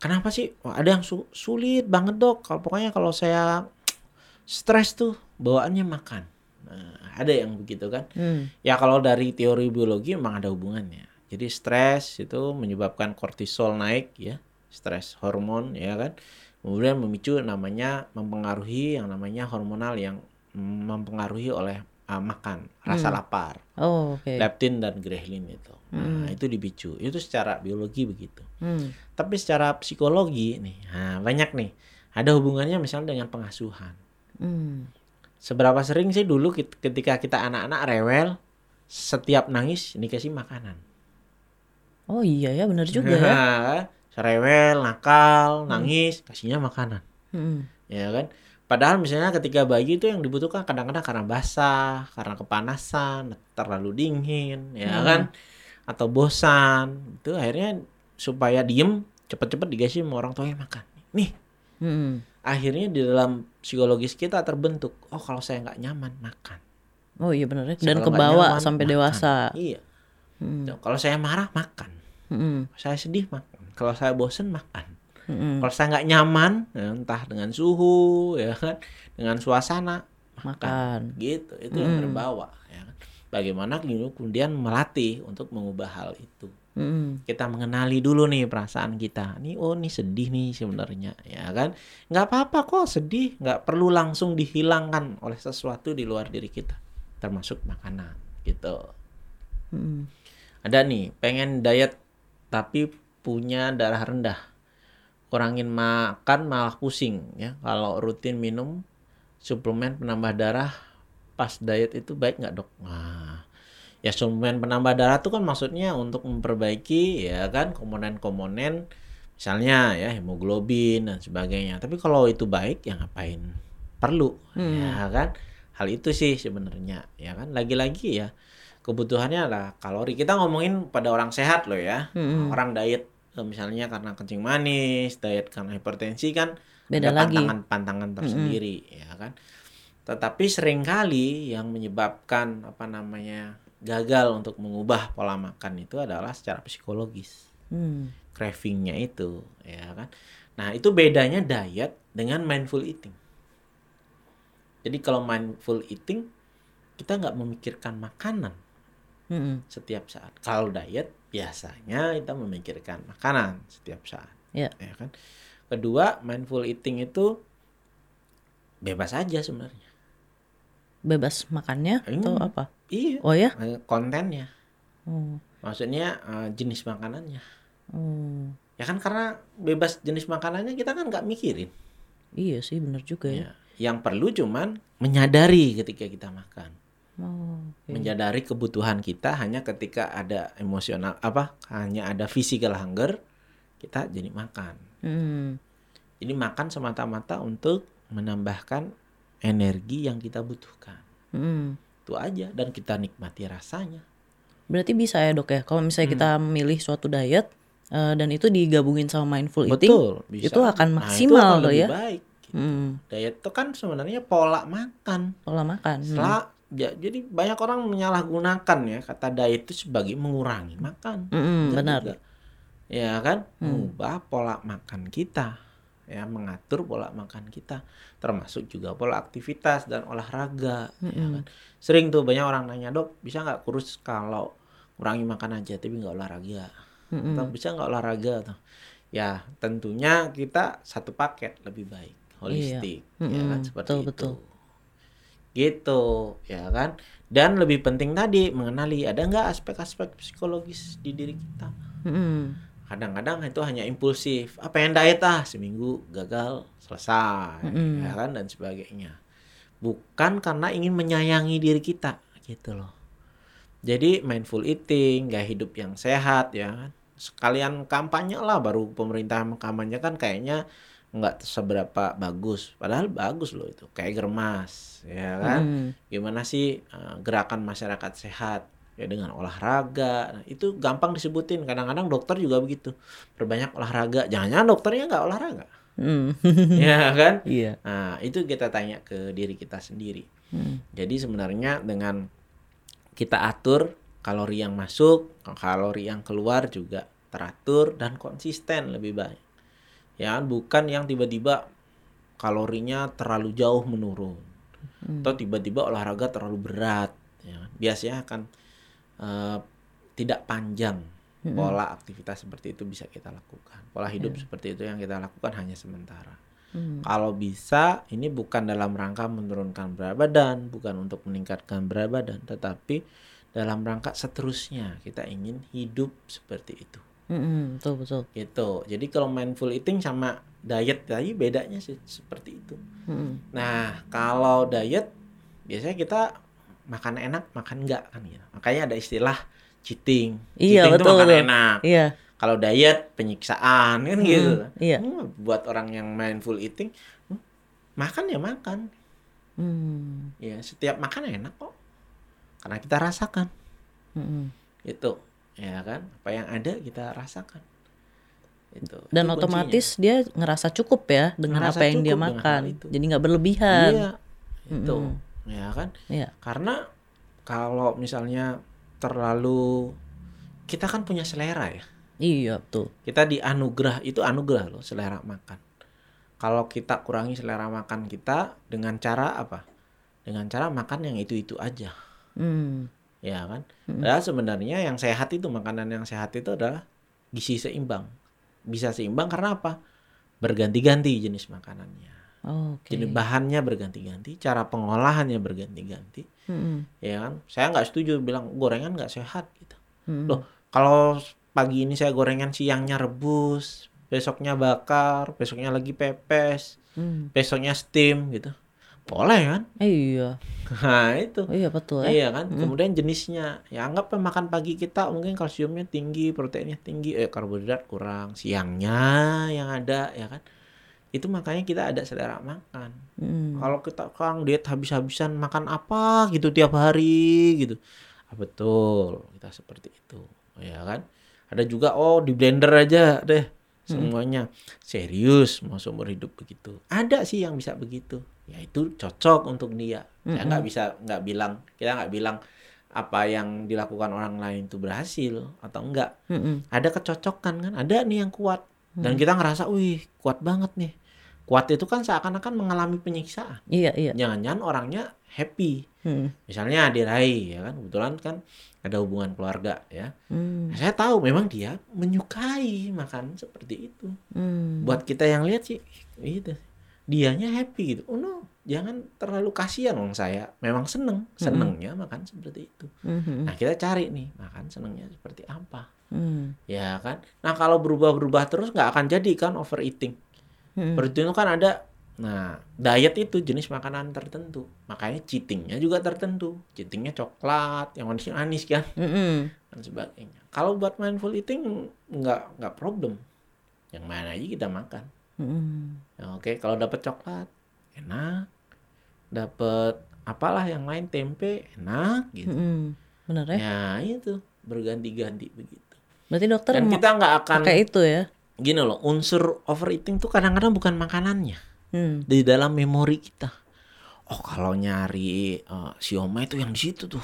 Kenapa sih? Wah, ada yang su- sulit banget dok. Kalau pokoknya kalau saya stres tuh bawaannya makan. Nah, ada yang begitu kan? Hmm. Ya kalau dari teori biologi memang ada hubungannya. Jadi stres itu menyebabkan kortisol naik ya, stres hormon ya kan. Kemudian memicu namanya mempengaruhi yang namanya hormonal yang mempengaruhi oleh uh, makan, rasa lapar, Oh, oke. leptin dan grelin itu. Nah, itu dipicu. Itu secara biologi begitu. Hmm. Tapi secara psikologi nih, nah banyak nih. Ada hubungannya misalnya dengan pengasuhan. Hmm. Seberapa sering sih dulu ketika kita anak-anak rewel, setiap nangis dikasih makanan. Oh iya ya, benar juga ya. Nah, Rewel, nakal, nangis, kasihnya makanan. Hmm. Ya kan? Padahal misalnya ketika bayi itu yang dibutuhkan kadang-kadang karena basah, karena kepanasan, terlalu dingin, ya kan? Atau bosan. Itu akhirnya supaya diem, cepet-cepet dikasih sama orang tuanya makan. Nih, Hmm. akhirnya di dalam psikologis kita terbentuk oh kalau saya nggak nyaman makan Oh iya benar ya. Dan kebawa nyaman, sampai makan. dewasa. iya Hmm. Kalau saya marah makan Hmm. saya sedih makan kalau saya bosen makan Mm-mm. Kalau saya nggak nyaman, ya, entah dengan suhu, ya kan, dengan suasana, Makan. gitu. Itu yang terbawa. Ya kan. Bagaimana kemudian melatih untuk mengubah hal itu. Mm-mm. Kita mengenali dulu nih perasaan kita. Nih, oh nih sedih nih sebenarnya, ya kan? Nggak apa-apa kok sedih, nggak perlu langsung dihilangkan oleh sesuatu di luar diri kita, termasuk makanan, gitu. Mm-mm. Ada nih, pengen diet tapi punya darah rendah. Kurangin makan malah pusing ya. Kalau rutin minum suplemen penambah darah pas diet itu baik nggak dok? Nah, ya suplemen penambah darah itu kan maksudnya untuk memperbaiki ya kan komponen-komponen misalnya ya hemoglobin dan sebagainya. Tapi kalau itu baik ya ngapain perlu ya kan? Hal itu sih sebenarnya ya kan. Lagi-lagi ya kebutuhannya adalah kalori. Kita ngomongin pada orang sehat loh ya. Mm-mm. Orang diet eh, misalnya karena kencing manis, diet karena hipertensi kan Beda ada lagi. pantangan-pantangan tersendiri ya kan. Tetapi sering kali yang menyebabkan apa namanya gagal untuk mengubah pola makan itu adalah secara psikologis. Mm. Cravingnya itu ya kan. Nah, itu bedanya diet dengan mindful eating. Jadi kalau mindful eating kita nggak memikirkan makanan Mm-mm. setiap saat. Kalau diet biasanya kita memikirkan makanan setiap saat, Ya. ya kan. Kedua, mindful eating itu bebas aja sebenarnya. Bebas makannya atau Hmm. apa? Iya, Oh ya? eh, kontennya. Oh. Maksudnya eh, jenis makanannya. Oh. Ya kan karena bebas jenis makanannya kita kan nggak mikirin. Iya sih bener juga ya. Ya. Yang perlu cuman menyadari ketika kita makan. Oh, oke. Menyadari kebutuhan kita hanya ketika ada emosional apa? Hanya ada physical hunger, kita jadi makan. Mm. Jadi makan semata-mata untuk menambahkan energi yang kita butuhkan. Mm. Itu aja dan kita nikmati rasanya. Berarti bisa ya dok ya kalau misalnya Hmm. kita memilih suatu diet eh, dan itu digabungin sama mindful eating, Betul, bisa. itu akan Nah, maksimal akan loh lebih ya. baik. Hmm, Diet itu kan sebenarnya pola makan. pola makan. Hmm. Setelah ya, jadi banyak orang menyalahgunakan ya kata diet itu sebagai mengurangi makan. Enggak benar. juga. Ya kan, Hmm. mengubah pola makan kita. Ya, mengatur pola makan kita, termasuk juga pola aktivitas dan olahraga. ya Mm-mm. kan. Sering tuh banyak orang nanya dok, bisa nggak kurus kalau kurangi makan aja tapi nggak olahraga? Mm-mm. Atau bisa nggak olahraga? Tuh. Ya tentunya kita satu paket lebih baik, holistik, ya Mm-mm, kan seperti betul, itu. betul. Gitu, ya kan. Dan lebih penting tadi mengenali ada nggak aspek-aspek psikologis di diri kita. Kadang-kadang itu hanya impulsif. Apa yang diet ah seminggu gagal selesai, Mm-mm. ya kan dan sebagainya. Bukan karena ingin menyayangi diri kita, gitu loh. Jadi mindful eating, gaya hidup yang sehat ya kan. Sekalian kampanye lah baru pemerintah kampanye kan kayaknya nggak seberapa bagus. Padahal bagus loh itu. Kayak germas, ya kan. Mm-mm. Gimana sih eh, gerakan masyarakat sehat ya dengan olahraga. Nah, itu gampang disebutin. Kadang-kadang dokter juga begitu. Perbanyak olahraga. Jangan-jangan dokternya nggak olahraga. Mm. ya kan? Iya. Nah, itu kita tanya ke diri kita sendiri. Mm. Jadi sebenarnya dengan kita atur kalori yang masuk, kalori yang keluar juga teratur dan konsisten lebih baik. Ya, kan? bukan yang tiba-tiba kalorinya terlalu jauh menurun Hmm. atau tiba-tiba olahraga terlalu berat. Ya. kan? Biasanya akan eh, tidak panjang Mm-mm. pola aktivitas seperti itu bisa kita lakukan. Pola hidup seperti itu yang kita lakukan hanya sementara. Mm. Kalau bisa, ini bukan dalam rangka menurunkan berat badan, bukan untuk meningkatkan berat badan, tetapi dalam rangka seterusnya kita ingin hidup seperti itu. Mm-mm, betul betul. Gitu. Jadi kalau mindful eating sama diet tadi bedanya sih seperti itu. Mm-mm. Nah, kalau diet biasanya kita makan enak, makan enggak kan gitu. Makanya ada istilah cheating. Iya, cheating itu betul, makan betul. enak. Iya. Kalau diet penyiksaan kan gitu. iya. Hmm, buat orang yang mindful eating, hmm, makan ya makan. Mm. Ya, setiap makan enak kok. Karena kita rasakan. Mm-mm. Itu. Ya kan? Apa yang ada kita rasakan. Itu. Dan Itu otomatis dia ngerasa cukup ya dengan Ngerasa apa yang dia makan. itu. Jadi nggak kuncinya. berlebihan. Iya. Itu. Ya kan? Iya. Karena kalau misalnya terlalu kita kan punya selera ya. Iya betul. Kita dianugerah itu anugerah loh selera makan. Kalau kita kurangi selera makan kita dengan cara apa? Dengan cara makan yang itu-itu aja. Hmm. Ya kan? Padahal sebenarnya yang sehat itu makanan yang sehat itu adalah gizi seimbang. Bisa seimbang karena apa? Berganti-ganti jenis makanannya. Jenis bahannya berganti-ganti, cara pengolahannya berganti-ganti. Mm-mm. Ya kan? Saya nggak setuju bilang gorengan nggak sehat gitu. Mm-mm. Loh, kalau pagi ini saya gorengan siangnya rebus, besoknya bakar, besoknya lagi pepes, Hmm. besoknya steam gitu. Boleh kan? Iya. Nah, itu. Iya betul ya. Iya kan? Kemudian jenisnya. Ya anggap makan pagi kita mungkin kalsiumnya tinggi, proteinnya tinggi, eh karbohidrat kurang. Siangnya yang ada ya kan. Itu makanya kita ada selera makan. Mm. Kalau kita orang diet habis-habisan makan apa gitu tiap hari gitu. Ah, betul, kita seperti itu. Ya kan? Ada juga oh di blender aja deh semuanya. Serius mau seumur hidup begitu. Ada sih yang bisa begitu. Ya itu cocok untuk dia. Saya nggak bisa nggak bilang, kita nggak bilang apa yang dilakukan orang lain itu berhasil atau enggak. Mm-mm. Ada kecocokan kan? Ada nih yang kuat. Dan kita ngerasa, wih kuat banget nih. Kuat itu kan seakan-akan mengalami penyiksaan Iya iya. jangan-jangan orangnya happy. Mm. Misalnya Adirai ya kan, kebetulan kan ada hubungan keluarga ya. Mm. Saya tahu memang dia menyukai makan seperti itu. Mm. Buat kita yang lihat sih itu dianya happy gitu. Oh no, jangan terlalu kasihan dong saya. Memang seneng, senengnya makan seperti itu. Mhm. Nah, kita cari nih makan senengnya seperti apa. Mm. Ya kan? Nah, kalau berubah-berubah terus nggak akan jadi kan overeating. Mm. Overeating itu kan ada Nah, diet itu jenis makanan tertentu. Makanya cheatingnya juga tertentu. Cheatingnya coklat, yang manis-manis kan, Mm-mm. dan sebagainya. Kalau buat mindful eating nggak nggak problem. Yang mana aja kita makan. Ya, Oke, kalau dapat coklat enak, dapat apalah yang lain tempe enak gitu. Mm-mm. Bener ya. Ya itu berganti-ganti begitu. Berarti dokter Dan kita nggak akan pakai itu ya. gini loh, unsur overeating tuh kadang-kadang bukan makanannya. Hmm. di dalam memori kita. Oh kalau nyari eh, siomay itu yang di situ tuh.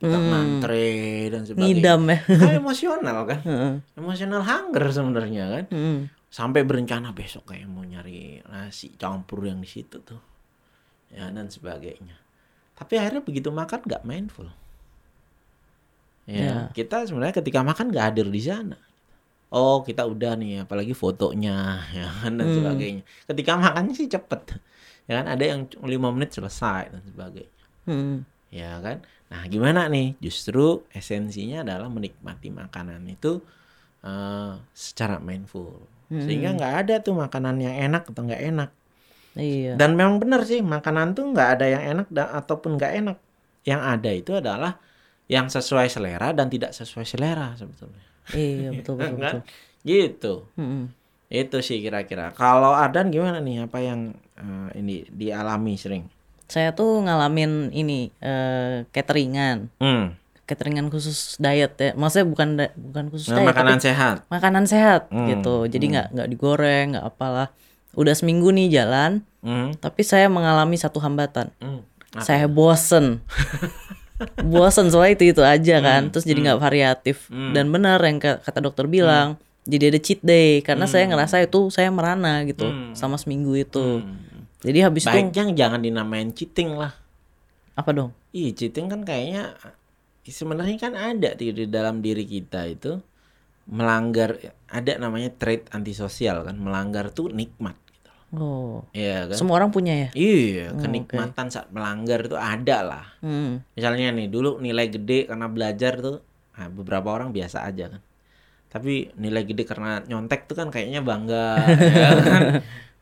Kita ngantre dan sebagainya. Ngidam ya. Kan emosional kan. Emosional hunger sebenarnya kan. Mm. Sampai berencana besok kayak mau nyari nasi campur yang di situ tuh. Ya dan sebagainya. Tapi akhirnya begitu makan nggak mindful. Ya, Ya. kita sebenarnya ketika makan nggak hadir di sana. Oh kita udah nih, apalagi fotonya, ya kan dan sebagainya. Ketika makannya sih cepet, ya kan ada yang lima menit selesai dan sebagainya, Mm. ya kan. Nah gimana nih? Justru esensinya adalah menikmati makanan itu eh, secara mindful, sehingga nggak ada tuh makanan yang enak atau nggak enak. Iya. Dan memang benar sih makanan tuh nggak ada yang enak da- ataupun nggak enak. Yang ada itu adalah yang sesuai selera dan tidak sesuai selera sebetulnya. Iya betul betul betul. Gitu. Mm-mm. Itu sih kira-kira. Kalau Adan gimana nih? Apa yang eh, ini dialami sering? Saya tuh ngalamin ini eh, cateringan, Hmm. Cateringan khusus diet ya. Maksudnya bukan bukan khusus Nah, diet, makanan tapi sehat. makanan sehat Hmm, gitu. Jadi nggak nggak digoreng, nggak apalah. Udah seminggu nih jalan, Hmm. tapi saya mengalami satu hambatan. Hmm. Apa? Saya bosen. bosen soalnya itu itu aja kan. Terus jadi nggak variatif. Dan benar yang ka- kata dokter bilang. Jadi ada cheat day karena saya ngerasa itu saya merana gitu sama seminggu itu. Jadi habis itu Baiknya jangan dinamain cheating lah. apa dong? Ih, cheating kan kayaknya sebenarnya kan ada di, dalam diri kita itu melanggar ada namanya trait antisosial kan. Melanggar tuh nikmat gitu. Oh, Iya kan? semua orang punya ya? Iya, kenikmatan saat melanggar itu ada lah. Hmm. Misalnya nih dulu nilai gede karena belajar tuh nah, beberapa orang biasa aja kan. Tapi nilai gede karena nyontek tuh kan kayaknya bangga ya kan.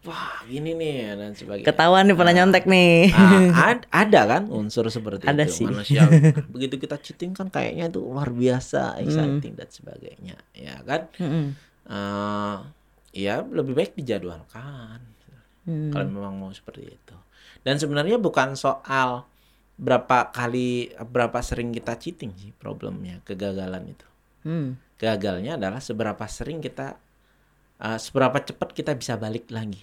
Wah, ini nih dan sebagainya. Ketahuan nih pernah nyontek nih. Ah, ad- ada kan unsur seperti Ada itu sih. manusia begitu kita cheating kan kayaknya itu luar biasa exciting dan sebagainya ya kan Mm-mm. Eh, ya lebih baik dijadwalkan Hmm. kalau memang mau seperti itu dan sebenarnya bukan soal berapa kali berapa sering kita cheating sih problemnya kegagalan itu Hmm. gagalnya adalah seberapa sering kita eh, seberapa cepat kita bisa balik lagi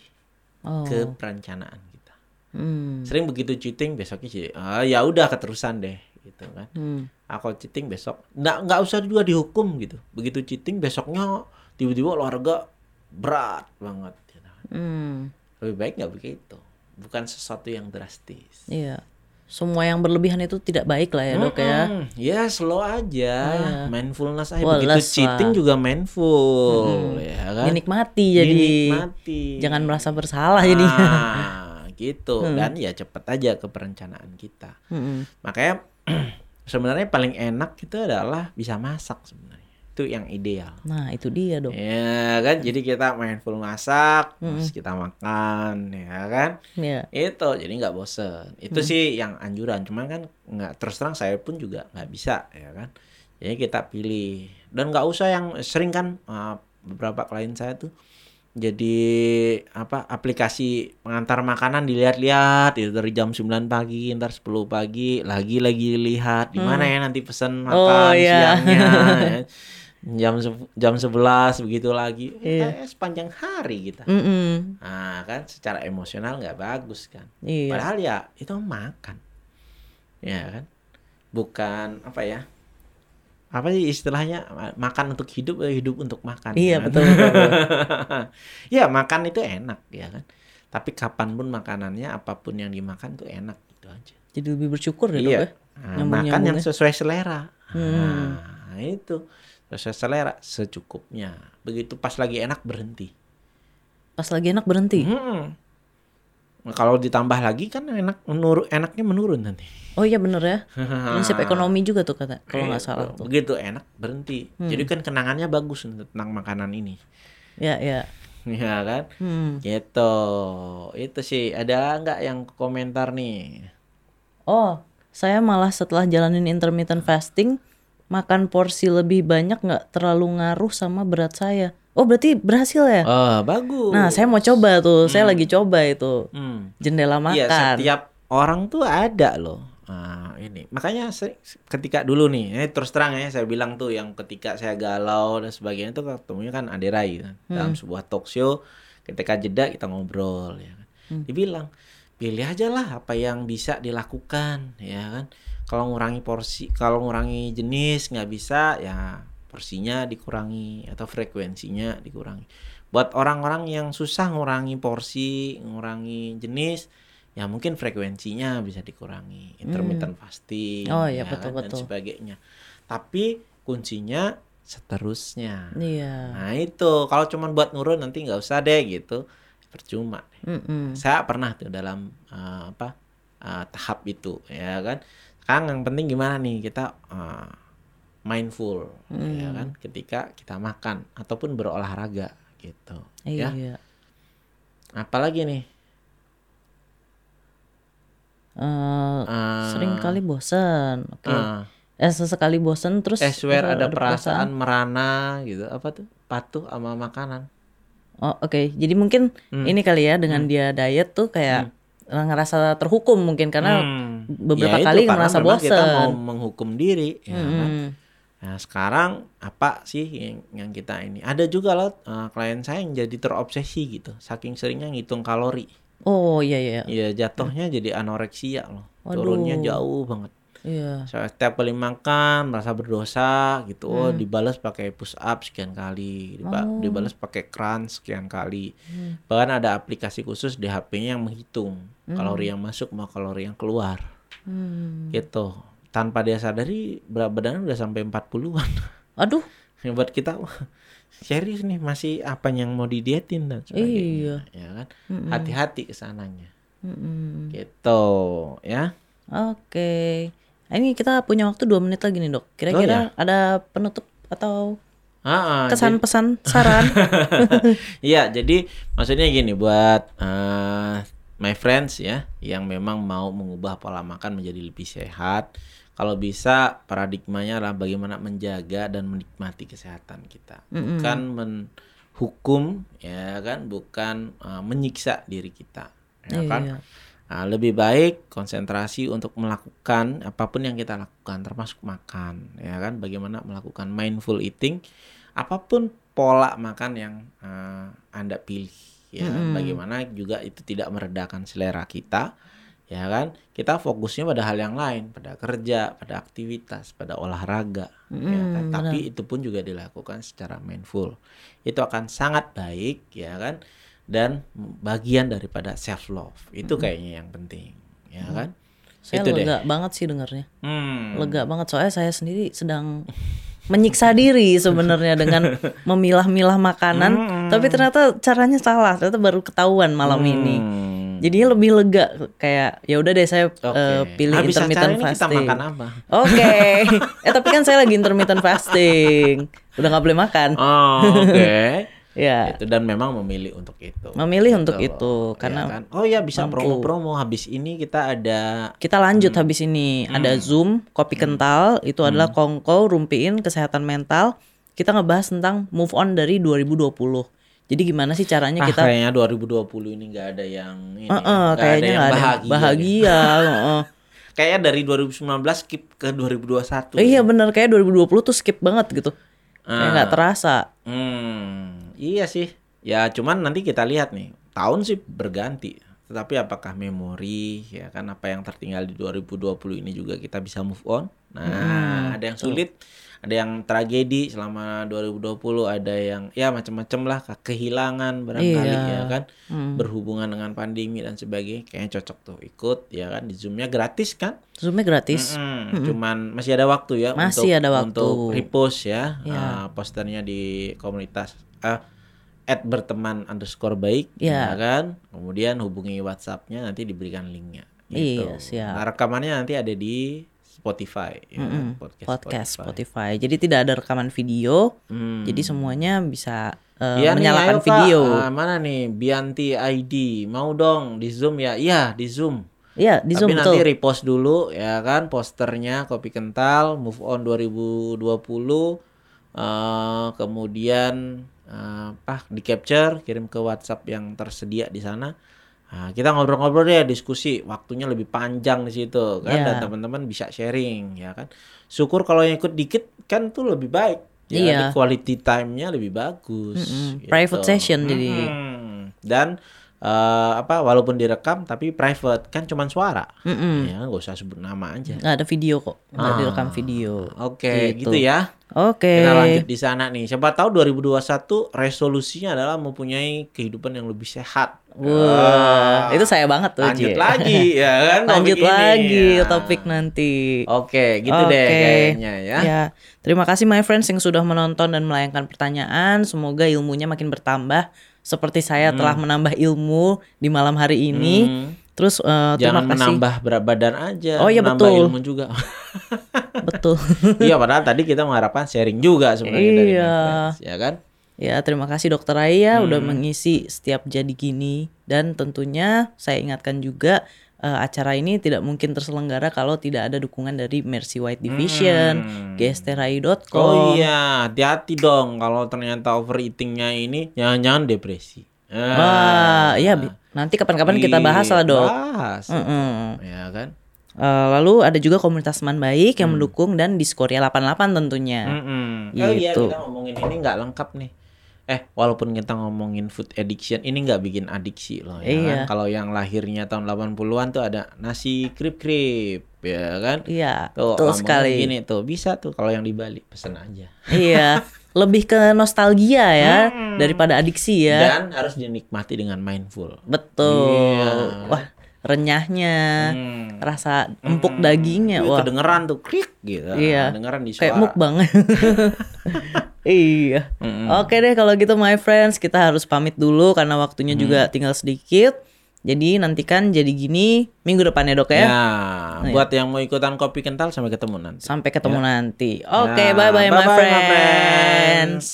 Oh. ke perencanaan kita Hmm. sering begitu cheating besoknya sih ah ya udah keterusan deh gitu kan. Hmm. Ah, kalau cheating besok nggak nggak usah juga dihukum gitu. Begitu cheating besoknya tiba-tiba olahraga berat banget. Gitu. Hmm. Lebih baik nggak begitu. Bukan sesuatu yang drastis. Iya. Semua yang berlebihan itu tidak baik lah ya dok ya. Ya slow aja, mindfulness aja. Wah, Begitu cheating lah. juga mindful, ya kan? Dinikmati jadi. Dinikmati. Jangan merasa bersalah jadi. Ah, gitu. Dan ya cepet aja ke perencanaan kita. Mm-mm. Makanya sebenarnya paling enak itu adalah bisa masak sebenarnya. Itu yang ideal. Nah itu dia dok. Ya kan, jadi kita mindful masak, terus kita makan, ya kan? Iya. itu jadi nggak bosen itu sih yang anjuran cuman kan nggak terus terang saya pun juga nggak bisa ya kan jadi kita pilih dan nggak usah yang sering kan uh, beberapa klien saya tuh jadi apa aplikasi pengantar makanan dilihat-lihat itu dari jam 9 pagi ntar 10 pagi lagi lagi lihat di mana ya nanti pesan makan Oh, iya. siangnya ya. jam se- jam 11 begitu lagi Iya. Eh, sepanjang hari kita Mm-mm. Nah kan secara emosional nggak bagus kan. Iya. Padahal ya itu makan. Ya kan. Bukan apa ya. Apa sih istilahnya makan untuk hidup eh, hidup untuk makan. Iya kan? betul. betul, betul. ya makan itu enak ya kan. Tapi kapan pun makanannya apa pun yang dimakan tuh enak gitu aja. Jadi lebih bersyukur ya dok Iya. ya. Nah, makan yang ya. sesuai selera. Hmm. Nah, itu sesuai selera secukupnya. Begitu pas lagi enak berhenti. Pas lagi enak berhenti. Hmm. Nah, kalau ditambah lagi kan enak menurun enaknya menurun nanti. Oh iya bener ya. Prinsip ekonomi juga tuh kata kalau nggak Gitu. salah tuh. Begitu enak berhenti. Jadi kan kenangannya bagus tentang makanan ini. Ya ya. Iya kan? Hmm. Gitu. Itu sih ada nggak yang komentar nih? Oh, saya malah setelah jalanin intermittent fasting makan porsi lebih banyak nggak terlalu ngaruh sama berat saya. Oh berarti berhasil ya? Oh, bagus. Nah saya mau coba tuh, saya lagi coba itu Hmm. jendela Iya, makan. setiap orang tuh ada loh. Nah, ini makanya se- ketika dulu nih, eh, terus terang ya saya bilang tuh yang ketika saya galau dan sebagainya itu ketemunya kan Ade Rai kan dalam sebuah talk show ketika jeda kita ngobrol ya kan. Dibilang pilih aja lah apa yang bisa dilakukan ya kan. Kalau ngurangi porsi, kalau ngurangi jenis nggak bisa ya porsinya dikurangi atau frekuensinya dikurangi. Buat orang-orang yang susah ngurangi porsi, ngurangi jenis, ya mungkin frekuensinya bisa dikurangi, intermittent fasting, Oh, iya, ya betul, kan, dan betul. sebagainya. Tapi kuncinya seterusnya. Iya. Nah itu kalau cuman buat nurun nanti nggak usah deh gitu, percuma. deh. Mm-mm. Saya pernah tuh dalam eh, apa eh, tahap itu, ya kan. Sekarang yang penting gimana nih kita eh, mindful, ya Hmm. kan, ketika kita makan ataupun berolahraga gitu, Iya. ya. Apalagi nih? Eh, Eh, sering kali bosan. Oke. eh, Eh sesekali bosan terus swear terus ada perasaan merana gitu, apa tuh? Patuh sama makanan. Oh, oke. Jadi mungkin Hmm. ini kali ya dengan dia diet tuh kayak ngerasa terhukum mungkin karena Hmm. beberapa Ya itu, kali ngerasa memang Kita mau menghukum diri, ya kan? Mm-mm. Nah sekarang apa sih yang, yang kita ini? Ada juga loh eh, klien saya yang jadi terobsesi gitu, saking seringnya ngitung kalori. Oh iya iya. Ya jatuhnya jadi anoreksia loh, Waduh. turunnya jauh banget. Iya. So, setiap kali makan merasa berdosa gitu, oh Hmm. dibalas pakai push up sekian kali, diba- Oh. dibalas pakai crunch sekian kali. Hmm. Bahkan ada aplikasi khusus di HP-nya yang menghitung kalori yang masuk sama kalori yang keluar, Hmm. gitu. Tanpa dia sadari berat badannya udah sampai 40-an. Aduh. yang buat kita serius nih masih apa yang mau didietin dan sebagainya ya kan Mm-mm. hati-hati ke sananya Mm-mm. gitu ya Oke. Nah, Ini kita punya waktu dua menit lagi nih dok. Kira-kira ada penutup atau Ah, ah, kesan pesan saran? Iya, jadi maksudnya gini buat eh, my friends ya yang memang mau mengubah pola makan menjadi lebih sehat. Kalau bisa paradigmanya adalah bagaimana menjaga dan menikmati kesehatan kita, bukan menghukum ya kan, bukan eh, menyiksa diri kita, ya kan. Iya. Nah, lebih baik konsentrasi untuk melakukan apa pun yang kita lakukan, termasuk makan, ya kan? Bagaimana melakukan mindful eating, apa pun pola makan yang eh, anda pilih, ya. Bagaimana juga itu tidak meredakan selera kita, ya kan? Kita fokusnya pada hal yang lain, pada kerja, pada aktivitas, pada olahraga, ya kan? Tapi itu pun juga dilakukan secara mindful. Itu akan sangat baik, ya kan? Dan bagian daripada self love. Itu kayaknya yang penting, ya kan? Saya itu deh. lega banget sih dengarnya. Hmm. Lega banget soalnya saya sendiri sedang menyiksa diri sebenarnya dengan memilah-milah makanan, tapi ternyata caranya salah. Ternyata baru ketahuan malam ini. Hmm. Jadinya lebih lega kayak ya udah deh saya Oke. eh, pilih Habis intermittent ini kita fasting. makan apa? Oke. eh tapi kan saya lagi intermittent fasting. Udah nggak boleh makan. Oh, oke. Ya. Itu dan memang memilih untuk itu. Memilih untuk Gitu itu loh, karena ya kan? Oh ya bisa promo-promo habis ini kita ada kita lanjut Hmm. habis ini ada Zoom kopi kental itu adalah kongko rumpiin kesehatan mental. Kita ngebahas tentang move on dari 2020. Jadi gimana sih caranya ah, kita kayaknya 2020 ini nggak ada yang ini. Eh, nggak ada kayaknya yang nggak ada yang bahagia. bahagia. heeh. Kayaknya dari 2019 skip ke 2021. Eh, iya bener kayak 2020 tuh skip banget gitu. Kayak Ah. nggak terasa. Hmm, iya sih. Ya cuman nanti kita lihat nih. Tahun sih berganti. Tetapi apakah memori ya kan apa yang tertinggal di 2020 ini juga kita bisa move on? Nah, Hmm, ada yang sulit, ada yang tragedi selama 2020, ada yang ya macam-macam lah ke- kehilangan barangkali Iya. ya kan Hmm. berhubungan dengan pandemi dan sebagainya. Kayaknya cocok tuh ikut ya kan di Zoom-nya gratis kan? Zoomnya gratis. Mm-mm. Cuman masih ada waktu ya Masih untuk ada waktu. untuk repost ya Ya. uh, posternya di komunitas uh, at berteman underscore baik Ya. ya kan kemudian hubungi WhatsAppnya nanti diberikan linknya gitu. Iya, siap. Nah, rekamannya nanti ada di Spotify ya kan? podcast, Podcast Spotify. Jadi tidak ada rekaman video. Hmm. Jadi semuanya bisa Iya nih, menyalakan ayo, video. Ah, mana nih Bianti ID mau dong di Zoom ya iya di Zoom Iya, di Tapi Zoom nanti betul. repost dulu ya kan posternya kopi kental move on 2020 eh kemudian apa di capture kirim ke WhatsApp yang tersedia di sana. Nah, kita ngobrol-ngobrol deh diskusi waktunya lebih panjang di situ kan Ya. dan teman-teman bisa sharing ya kan. Syukur kalau yang ikut dikit kan tuh lebih baik. Ya, Iya. di quality time-nya lebih bagus. Mm-mm. gitu. Private session jadi. Mm-mm. Dan eh, apa walaupun direkam tapi private kan cuman suara. Mm-mm. Ya, nggak usah sebut nama aja. Nggak ada video kok, nggak Ah. direkam video. Oke, Gitu. gitu. ya. Oke. Kita lanjut di sana nih. Siapa tahu 2021 resolusinya adalah mempunyai kehidupan yang lebih sehat. Wah, Ah, itu saya banget tuh. lanjut Ji. lagi ya kan Lanjut topik ini. lagi Ya. topik nanti. Oke, gitu deh Oke. kayaknya ya. Ya, terima kasih my friends yang sudah menonton dan melayangkan pertanyaan. Semoga ilmunya makin bertambah seperti saya telah menambah ilmu di malam hari ini. Hmm. Terus eh, terima Jangan kasih. menambah berat badan aja, Oh, iya, betul. ilmu juga. Betul. iya, padahal tadi kita mengharapkan sharing juga sebenarnya dari Iya. my friends, ya kan? ya, terima kasih Dokter Aya udah Hmm. mengisi setiap jadi gini dan tentunya saya ingatkan juga eh, acara ini tidak mungkin terselenggara kalau tidak ada dukungan dari Mercy White Division, Hmm. gesterai.com. Oh iya, hati-hati dong kalau ternyata overeatingnya ini jangan-jangan depresi. Ah. Wah, iya nanti kapan-kapan kita bahas lah, Dok. Bahas. Mm-mm. Ya kan? Eh, lalu ada juga komunitas teman baik yang mendukung dan Diskoria 88 tentunya. Mm-mm. Oh iya, kita ngomongin ini nggak lengkap nih. Eh, walaupun kita ngomongin food addiction, ini nggak bikin adiksi loh ya Iya. kan? Kalau yang lahirnya tahun 80-an tuh ada nasi krip-krip, ya kan? Iya, Tuh, betul sekali. Gini tuh, bisa tuh kalau yang di Bali pesen aja. iya, lebih ke nostalgia ya daripada adiksi ya. Dan harus dinikmati dengan mindful. Betul. Iya. Wah, renyahnya, Hmm. rasa empuk Hmm. dagingnya. Wah, kedengeran tuh krik gitu. Iya. Kedengeran di kayak suara. mukbang. iya. Mm-mm. Oke deh kalau gitu my friends, kita harus pamit dulu karena waktunya Hmm. juga tinggal sedikit. Jadi nantikan jadi gini minggu depannya dok ya. Ya, nah, buat ya. yang mau ikutan kopi kental sampai ketemu nanti. Sampai ketemu ya. nanti. Oke, okay, ya. bye bye, bye, -bye my, friends. my friends.